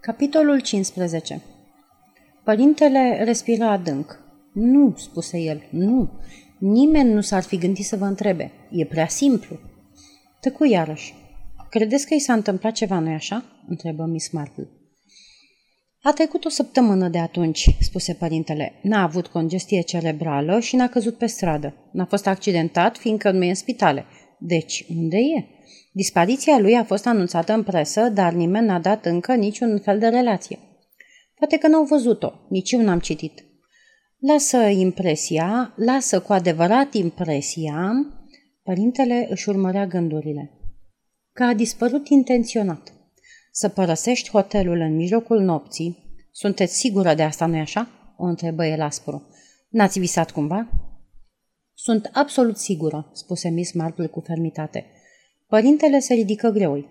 Capitolul 15 Părintele respiră adânc. Nu, spuse el, nu. Nimeni nu s-ar fi gândit să vă întrebe. E prea simplu. Tăcu iarăși. Credeți că i s-a întâmplat ceva, nu așa? întrebă Miss Marple. A trecut o săptămână de atunci, spuse părintele. N-a avut congestie cerebrală și n-a căzut pe stradă. N-a fost accidentat, fiindcă nu e în spitale. Deci, unde e? Dispariția lui a fost anunțată în presă, dar nimeni n-a dat încă niciun fel de relație. Poate că n-au văzut-o, nici eu n-am citit. Lasă impresia, lasă cu adevărat impresia, părintele își urmărea gândurile, că a dispărut intenționat. Să părăsești hotelul în mijlocul nopții, sunteți sigură de asta, nu-i așa? o întrebă el aspru. N-ați visat cumva? Sunt absolut sigură, spuse Miss Marple cu fermitate. Părintele se ridică greoi.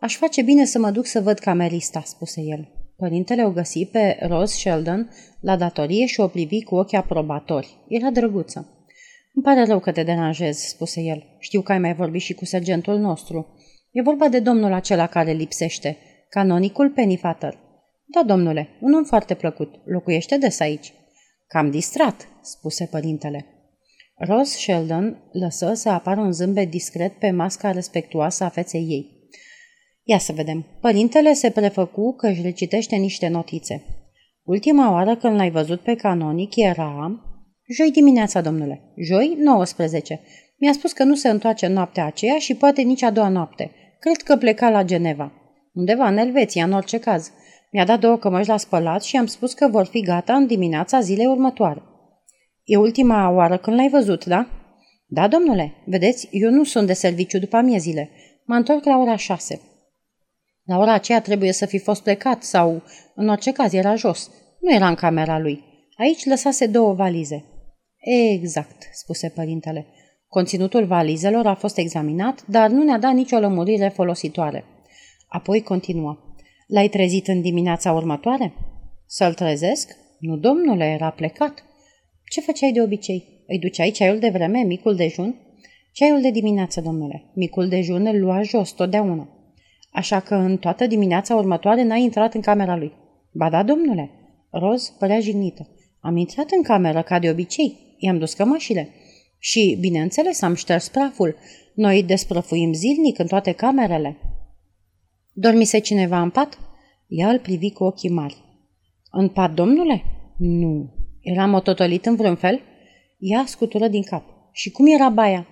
Aș face bine să mă duc să văd camerista, spuse el. Părintele o găsi pe Rose Sheldon la datorie și o privi cu ochi aprobatori. Era drăguță. Îmi pare rău că te deranjez, spuse el. Știu că ai mai vorbit și cu sergentul nostru. E vorba de domnul acela care lipsește, canonicul Pennyfather. Da, domnule, un om foarte plăcut. Locuiește des aici. Cam distrat, spuse părintele. Rose Sheldon lăsă să apară un zâmbet discret pe masca respectuoasă a feței ei. Ia să vedem. Părintele se prefăcu că își recitește niște notițe. Ultima oară când l-ai văzut pe canonic era... Joi dimineața, domnule. Joi, 19. Mi-a spus că nu se întoarce noaptea aceea și poate nici a doua noapte. Cred că pleca la Geneva. Undeva în Elveția, în orice caz. Mi-a dat două cămăși la spălat și am spus că vor fi gata în dimineața zilei următoare. E ultima oară când l-ai văzut, da? Da, domnule. Vedeți, eu nu sunt de serviciu după amiezile. Mă întorc la ora șase. La ora aceea trebuie să fi fost plecat sau, în orice caz, era jos. Nu era în camera lui. Aici lăsase două valize. Exact, spuse părintele. Conținutul valizelor a fost examinat, dar nu ne-a dat nicio lămurire folositoare. Apoi continuă. L-ai trezit în dimineața următoare? Să-l trezesc? Nu, domnule, era plecat. Ce făceai de obicei? Îi duceai ceaiul de vreme, micul dejun? Ceaiul de dimineață, domnule. Micul dejun îl lua jos totdeauna. Așa că în toată dimineața următoare n-ai intrat în camera lui. Ba da, domnule. Roz părea jignită. Am intrat în cameră ca de obicei. I-am dus cămășile. Și, bineînțeles, am șters praful. Noi desprăfuim zilnic în toate camerele. Dormise cineva în pat? Ea îl privi cu ochii mari. În pat, domnule? Nu. Era mototolit în vreun fel? Ea scutură din cap. Și cum era baia?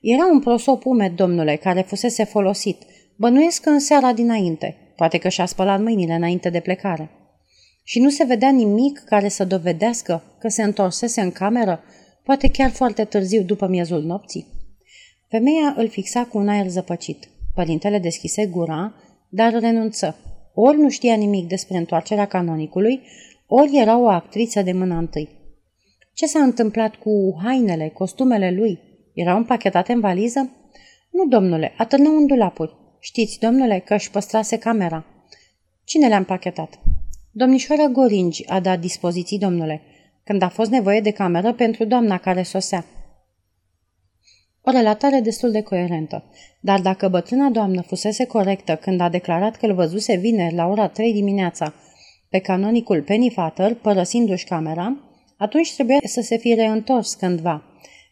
Era un prosop umed, domnule, care fusese folosit. Bănuiesc că în seara dinainte. Poate că și-a spălat mâinile înainte de plecare. Și nu se vedea nimic care să dovedească că se întorsese în cameră, poate chiar foarte târziu după miezul nopții. Femeia îl fixa cu un aer zăpăcit. Părintele deschise gura, dar renunță. Ori nu știa nimic despre întoarcerea canonicului, ori era o actriță de mâna întâi. Ce s-a întâmplat cu hainele, costumele lui? Erau împachetate în valiză? Nu, domnule, atârnau în dulapuri. Știți, domnule, că își păstrase camera. Cine le-a împachetat? Domnișoara Goringi a dat dispoziții, domnule, când a fost nevoie de cameră pentru doamna care sosea. O relatare destul de coerentă, dar dacă bătrâna doamnă fusese corectă când a declarat că îl văzuse vineri la ora 3 dimineața pe canonicul Pennyfather, părăsindu-și camera, atunci trebuia să se fie reîntors cândva.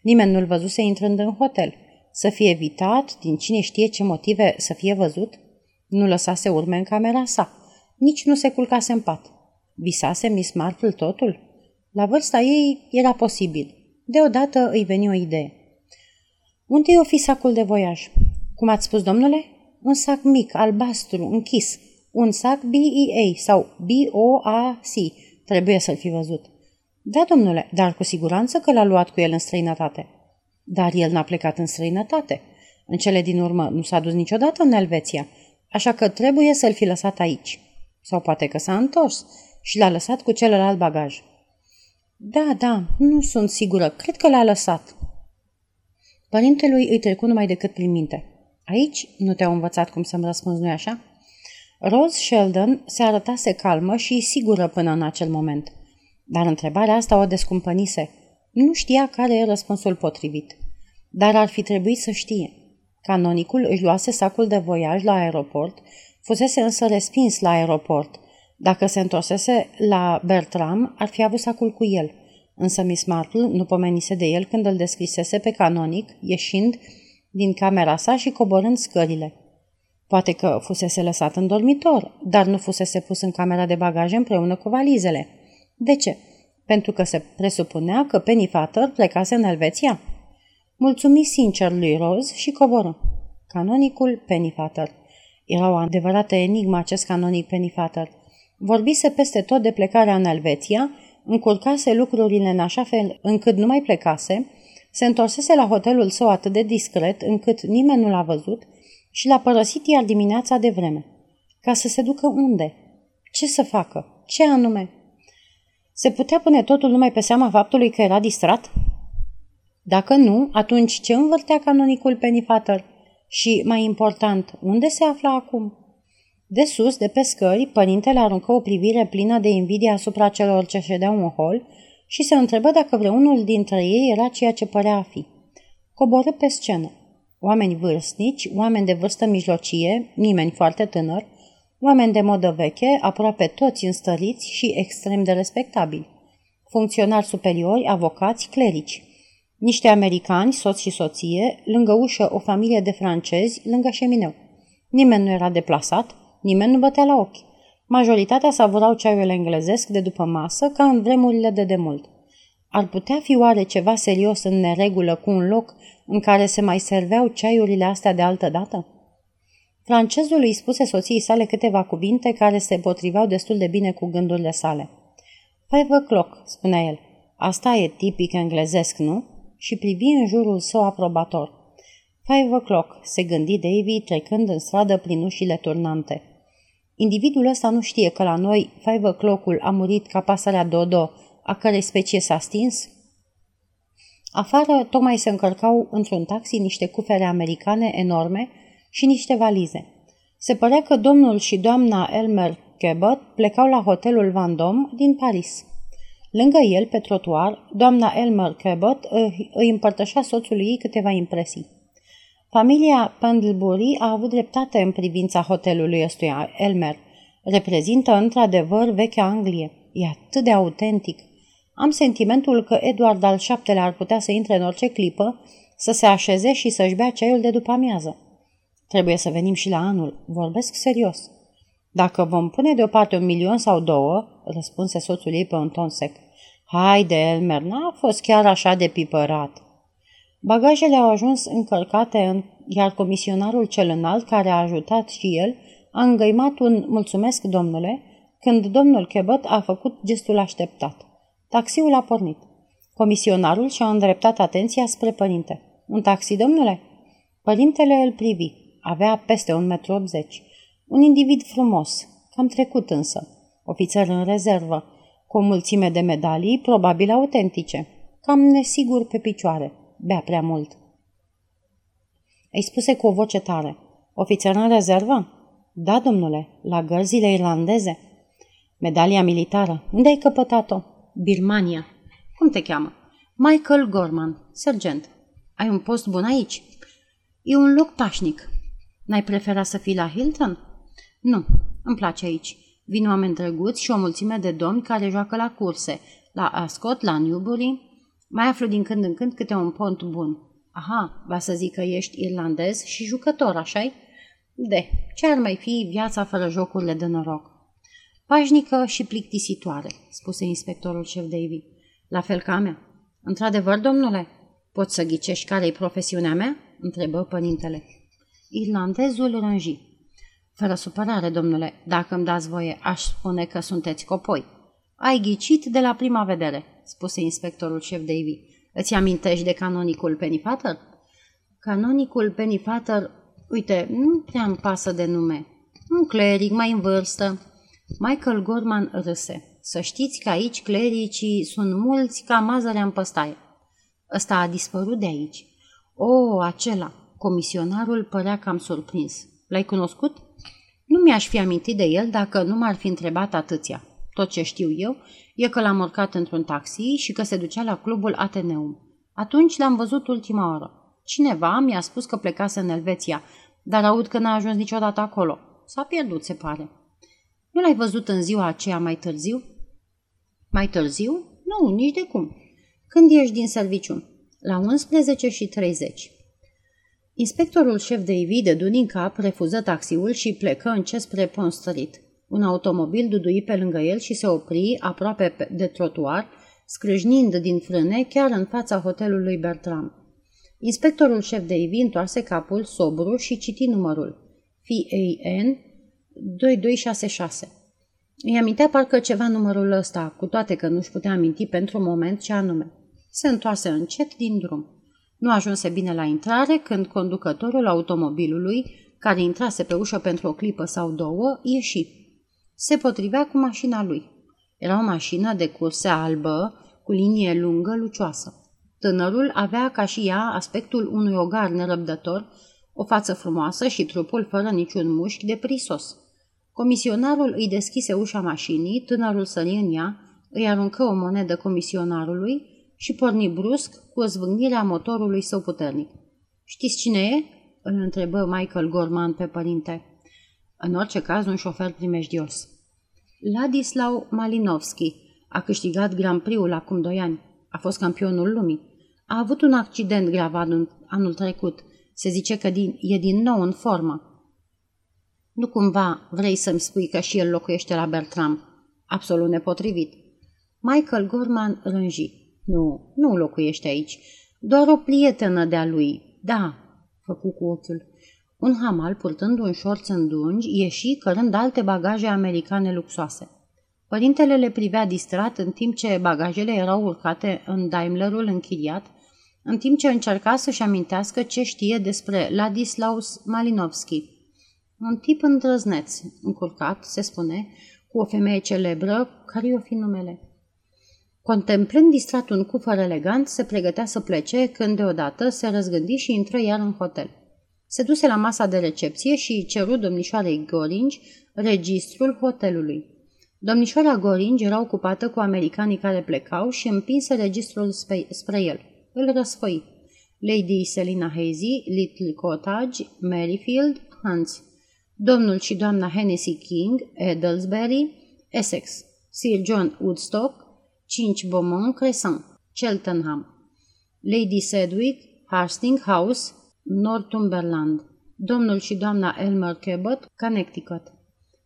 Nimeni nu-l văzuse intrând în hotel. Să fie evitat, din cine știe ce motive să fie văzut? Nu lăsase urme în camera sa. Nici nu se culcase în pat. Visase Miss Marple totul? La vârsta ei era posibil. Deodată îi veni o idee. Unde i-o fi sacul de voiaj? Cum ați spus, domnule? Un sac mic, albastru, închis, un sac BEA sau B-O-A-C. Trebuie să-l fi văzut. Da, domnule, dar cu siguranță că l-a luat cu el în străinătate. Dar el n-a plecat în străinătate. În cele din urmă nu s-a dus niciodată în Elveția, așa că trebuie să-l fi lăsat aici. Sau poate că s-a întors și l-a lăsat cu celălalt bagaj. Da, da, nu sunt sigură. Cred că l-a lăsat. Părintelui îi trecu numai decât prin minte. Aici nu te-au învățat cum să-mi răspunzi, nu așa? Rose Sheldon se arătase calmă și sigură până în acel moment. Dar întrebarea asta o descumpănise. Nu știa care e răspunsul potrivit. Dar ar fi trebuit să știe. Canonicul își luase sacul de voiaj la aeroport Fusese însă respins la aeroport. Dacă se întorsese la Bertram, ar fi avut sacul cu el. Însă Miss Marple nu pomenise de el când îl descrisese pe canonic, ieșind din camera sa și coborând scările. Poate că fusese lăsat în dormitor, dar nu fusese pus în camera de bagaje împreună cu valizele. De ce? Pentru că se presupunea că Penny Fatter plecase în Elveția? Mulțumi sincer lui Rose și coboră. Canonicul Penny Fatter. Era o adevărată enigmă acest canonic Penny Fatter. Vorbise peste tot de plecarea în Elveția, încurcase lucrurile în așa fel încât nu mai plecase, se întorsese la hotelul său atât de discret încât nimeni nu l-a văzut și l-a părăsit iar dimineața de vreme. Ca să se ducă unde? Ce să facă? Ce anume? Se putea pune totul numai pe seama faptului că era distrat? Dacă nu, atunci ce învârtea canonicul Pennyfather? Și, mai important, unde se afla acum? De sus, de pe scări, părintele aruncă o privire plină de invidie asupra celor ce ședeau în hol și se întrebă dacă vreunul dintre ei era ceea ce părea a fi. Coborâ pe scenă. Oameni vârstnici, oameni de vârstă mijlocie, nimeni foarte tânăr, oameni de modă veche, aproape toți înstăriți și extrem de respectabili. Funcționari superiori, avocați, clerici. Niște americani, soț și soție, lângă ușă o familie de francezi, lângă șemineu. Nimeni nu era deplasat, nimeni nu bătea la ochi. Majoritatea savurau ceaiul englezesc de după masă ca în vremurile de demult. Ar putea fi oare ceva serios în neregulă cu un loc în care se mai serveau ceaiurile astea de altă dată? Francezul îi spuse soției sale câteva cuvinte care se potriveau destul de bine cu gândurile sale. Five o'clock, spunea el. Asta e tipic englezesc, nu? Și privi în jurul său aprobator. Five o'clock, se gândi Davy trecând în stradă prin ușile turnante. Individul ăsta nu știe că la noi five o'clock-ul a murit ca pasărea Dodo, a cărei specie s-a stins? Afară tocmai se încărcau într-un taxi niște cufere americane enorme și niște valize. Se părea că domnul și doamna Elmer Cabot plecau la hotelul Vendôme din Paris. Lângă el, pe trotuar, doamna Elmer Cabot îi împărtășea soțului ei câteva impresii. Familia Pendlebury a avut dreptate în privința hotelului ăstuia, Elmer. Reprezintă într-adevăr vechea Anglie. E atât de autentic. Am sentimentul că Edward al VII-lea ar putea să intre în orice clipă, să se așeze și să-și bea ceaiul de după amiază. Trebuie să venim și la anul. Vorbesc serios. Dacă vom pune deoparte un milion sau două, răspunse soțul ei pe un ton sec. Haide, Elmer, n-a fost chiar așa de pipărat. Bagajele au ajuns încărcate, în, iar comisionarul cel înalt, care a ajutat și el, a îngăimat un mulțumesc, domnule, când domnul Cabot a făcut gestul așteptat. Taxiul a pornit. Comisionarul și-a îndreptat atenția spre părinte. Un taxi, domnule? Părintele îl privi. Avea peste un metru optzeci. Un individ frumos, cam trecut însă. Ofițer în rezervă, cu o mulțime de medalii, probabil autentice. Cam nesigur pe picioare. Bea prea mult. Îi spuse cu o voce tare. Ofițer în rezervă? Da, domnule, la gărzile irlandeze. Medalia militară. Unde ai căpătat-o? Birmania. Cum te cheamă? Michael Gorman, sergent. Ai un post bun aici? E un loc pașnic. N-ai prefera să fii la Hilton? Nu, îmi place aici. Vin oameni drăguți și o mulțime de domni care joacă la curse, la Ascot, la Newbury. Mai aflu din când în când câte un pont bun. Aha, va să zic că ești irlandez și jucător, așa-i? De, ce ar mai fi viața fără jocurile de noroc? Pașnică și plictisitoare, spuse inspectorul șef Davy. La fel ca a mea. Într-adevăr, domnule, poți să ghicești care e profesiunea mea? întrebă părintele. Irlandezul rânji. Fără supărare, domnule, dacă îmi dați voie, aș spune că sunteți copoi. Ai ghicit de la prima vedere, spuse inspectorul șef Davy. Îți amintești de canonicul Pennyfather? Canonicul Pennyfather, uite, nu prea îmi pasă de nume. Un cleric mai în vârstă, Michael Gorman râse. Să știți că aici clericii sunt mulți ca mazărea în păstaie. Ăsta a dispărut de aici. O, acela! Comisionarul părea cam surprins. L-ai cunoscut? Nu mi-aș fi amintit de el dacă nu m-ar fi întrebat atâția. Tot ce știu eu e că l-am urcat într-un taxi și că se ducea la clubul Ateneum. Atunci l-am văzut ultima oră. Cineva mi-a spus că plecase în Elveția, dar aud că n-a ajuns niciodată acolo. S-a pierdut, se pare. Nu l-ai văzut în ziua aceea mai târziu? Mai târziu? Nu, nici de cum. Când ești din serviciu? La 11 și 30. Inspectorul șef de IV de din cap, refuză taxiul și plecă încet spre Pond Street. Un automobil dudui pe lângă el și se opri aproape de trotuar, scrâșnind din frâne chiar în fața hotelului Bertram. Inspectorul șef de IV întoarse capul sobru și citi numărul. FAN 2266. Îi amintea parcă ceva numărul ăsta, cu toate că nu-și putea aminti pentru un moment ce anume. Se întoarse încet din drum. Nu ajunse bine la intrare când conducătorul automobilului, care intrase pe ușă pentru o clipă sau două, ieși. Se potrivea cu mașina lui. Era o mașină de curse albă, cu linie lungă, lucioasă. Tânărul avea ca și ea aspectul unui ogar nerăbdător, o față frumoasă și trupul fără niciun mușchi de prisos. Comisionarul îi deschise ușa mașinii, tânărul sări în ea, îi aruncă o monedă comisionarului și porni brusc cu o zvâgnire a motorului său puternic. Știți cine e?" îl întrebă Michael Gorman pe părinte. În orice caz, un șofer primejdios. Ladislau Malinovski a câștigat Grand Prix-ul acum doi ani. A fost campionul lumii. A avut un accident grav anul, anul trecut. Se zice că din, e din nou în formă. Nu cumva vrei să-mi spui că și el locuiește la Bertram? Absolut nepotrivit. Michael Gorman rânji. Nu, nu locuiește aici. Doar o prietenă de-a lui. Da, făcu cu ochiul. Un hamal, purtând un șorț îndungi, ieși cărând alte bagaje americane luxoase. Părintele le privea distrat în timp ce bagajele erau urcate în Daimlerul închiriat, în timp ce încerca să-și amintească ce știe despre Ladislaus Malinovski. Un tip îndrăzneț, încurcat, se spune, cu o femeie celebră, care i-o fi numele. Contemplând distrat un cufăr elegant, se pregătea să plece când deodată se răzgândi și intră iar în hotel. Se duse la masa de recepție și ceru domnișoarei Goringi registrul hotelului. Domnișoara Goringi era ocupată cu americanii care plecau și împinse registrul spre, spre el. Îl răsfăi. Lady Selina Hazy, Little Cottage, Maryfield, Hans. Domnul și doamna Hennessy King, Edelsbury, Essex. Sir John Woodstock, 5 Beaumont Crescent, Cheltenham. Lady Sedwick, Hastings House, Northumberland. Domnul și doamna Elmer Cabot, Connecticut.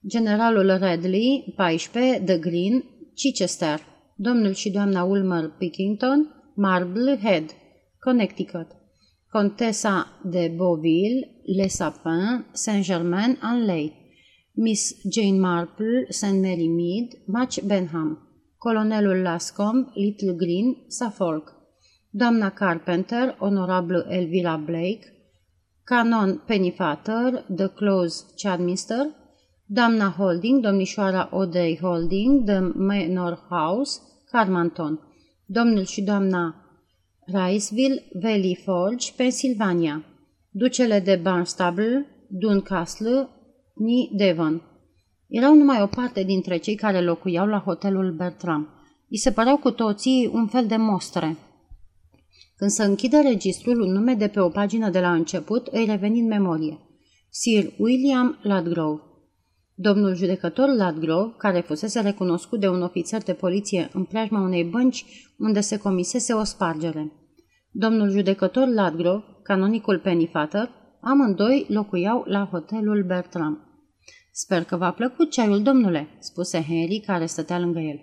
Generalul Redley, 14, The Green, Chichester. Domnul și doamna Ulmer Pickington, Marblehead, Connecticut. Contesa de Beauville, Les Sapins, Saint-Germain-en-Laye. Miss Jane Marple, St. Mary Mead, Match Benham. Colonelul Lascombe, Little Green, Suffolk. Doamna Carpenter, Onorabil Elvira Blake, Canon Pennyfather, The Close Chadminster, Doamna Holding, domnișoara Odei Holding, The Manor House, Carmanton, domnul și doamna Riceville, Valley Forge, Pennsylvania, ducele de Barnstable, Duncastle, Ni Devon. Erau numai o parte dintre cei care locuiau la hotelul Bertram. I se păreau cu toții un fel de mostre. Când se închide registrul, un nume de pe o pagină de la început îi reveni în memorie. Sir William Ladgrove. Domnul judecător Ladgrove, care fusese recunoscut de un ofițer de poliție în preajma unei bănci unde se comisese o spargere. Domnul judecător Ladgrove, canonicul Pennyfather, amândoi locuiau la hotelul Bertram. Sper că v-a plăcut ceaiul, domnule," spuse Henry, care stătea lângă el.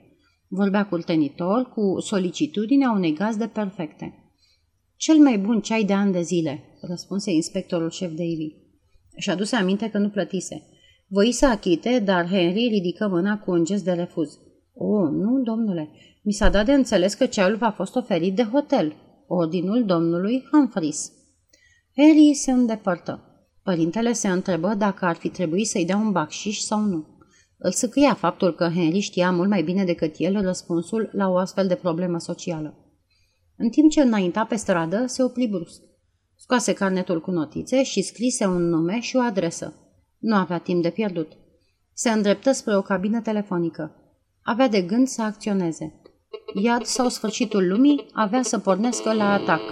Vorbea curtenitor, cu solicitudinea unei gazde perfecte. Cel mai bun ceai de ani de zile," răspunse inspectorul șef de Ili. Și aduse aminte că nu plătise. Voi să achite, dar Henry ridică mâna cu un gest de refuz. O, nu, domnule, mi s-a dat de înțeles că ceaiul v-a fost oferit de hotel, ordinul domnului Humphreys. Henry se îndepărtă. Părintele se întrebă dacă ar fi trebuit să-i dea un bacșiș sau nu. Îl săcâia faptul că Henry știa mult mai bine decât el răspunsul la o astfel de problemă socială. În timp ce înainta pe stradă, se opri brusc. Scoase carnetul cu notițe și scrise un nume și o adresă. Nu avea timp de pierdut. Se îndreptă spre o cabină telefonică. Avea de gând să acționeze. Iad sau sfârșitul lumii avea să pornească la atac.